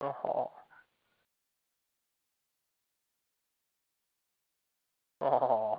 哦好哦。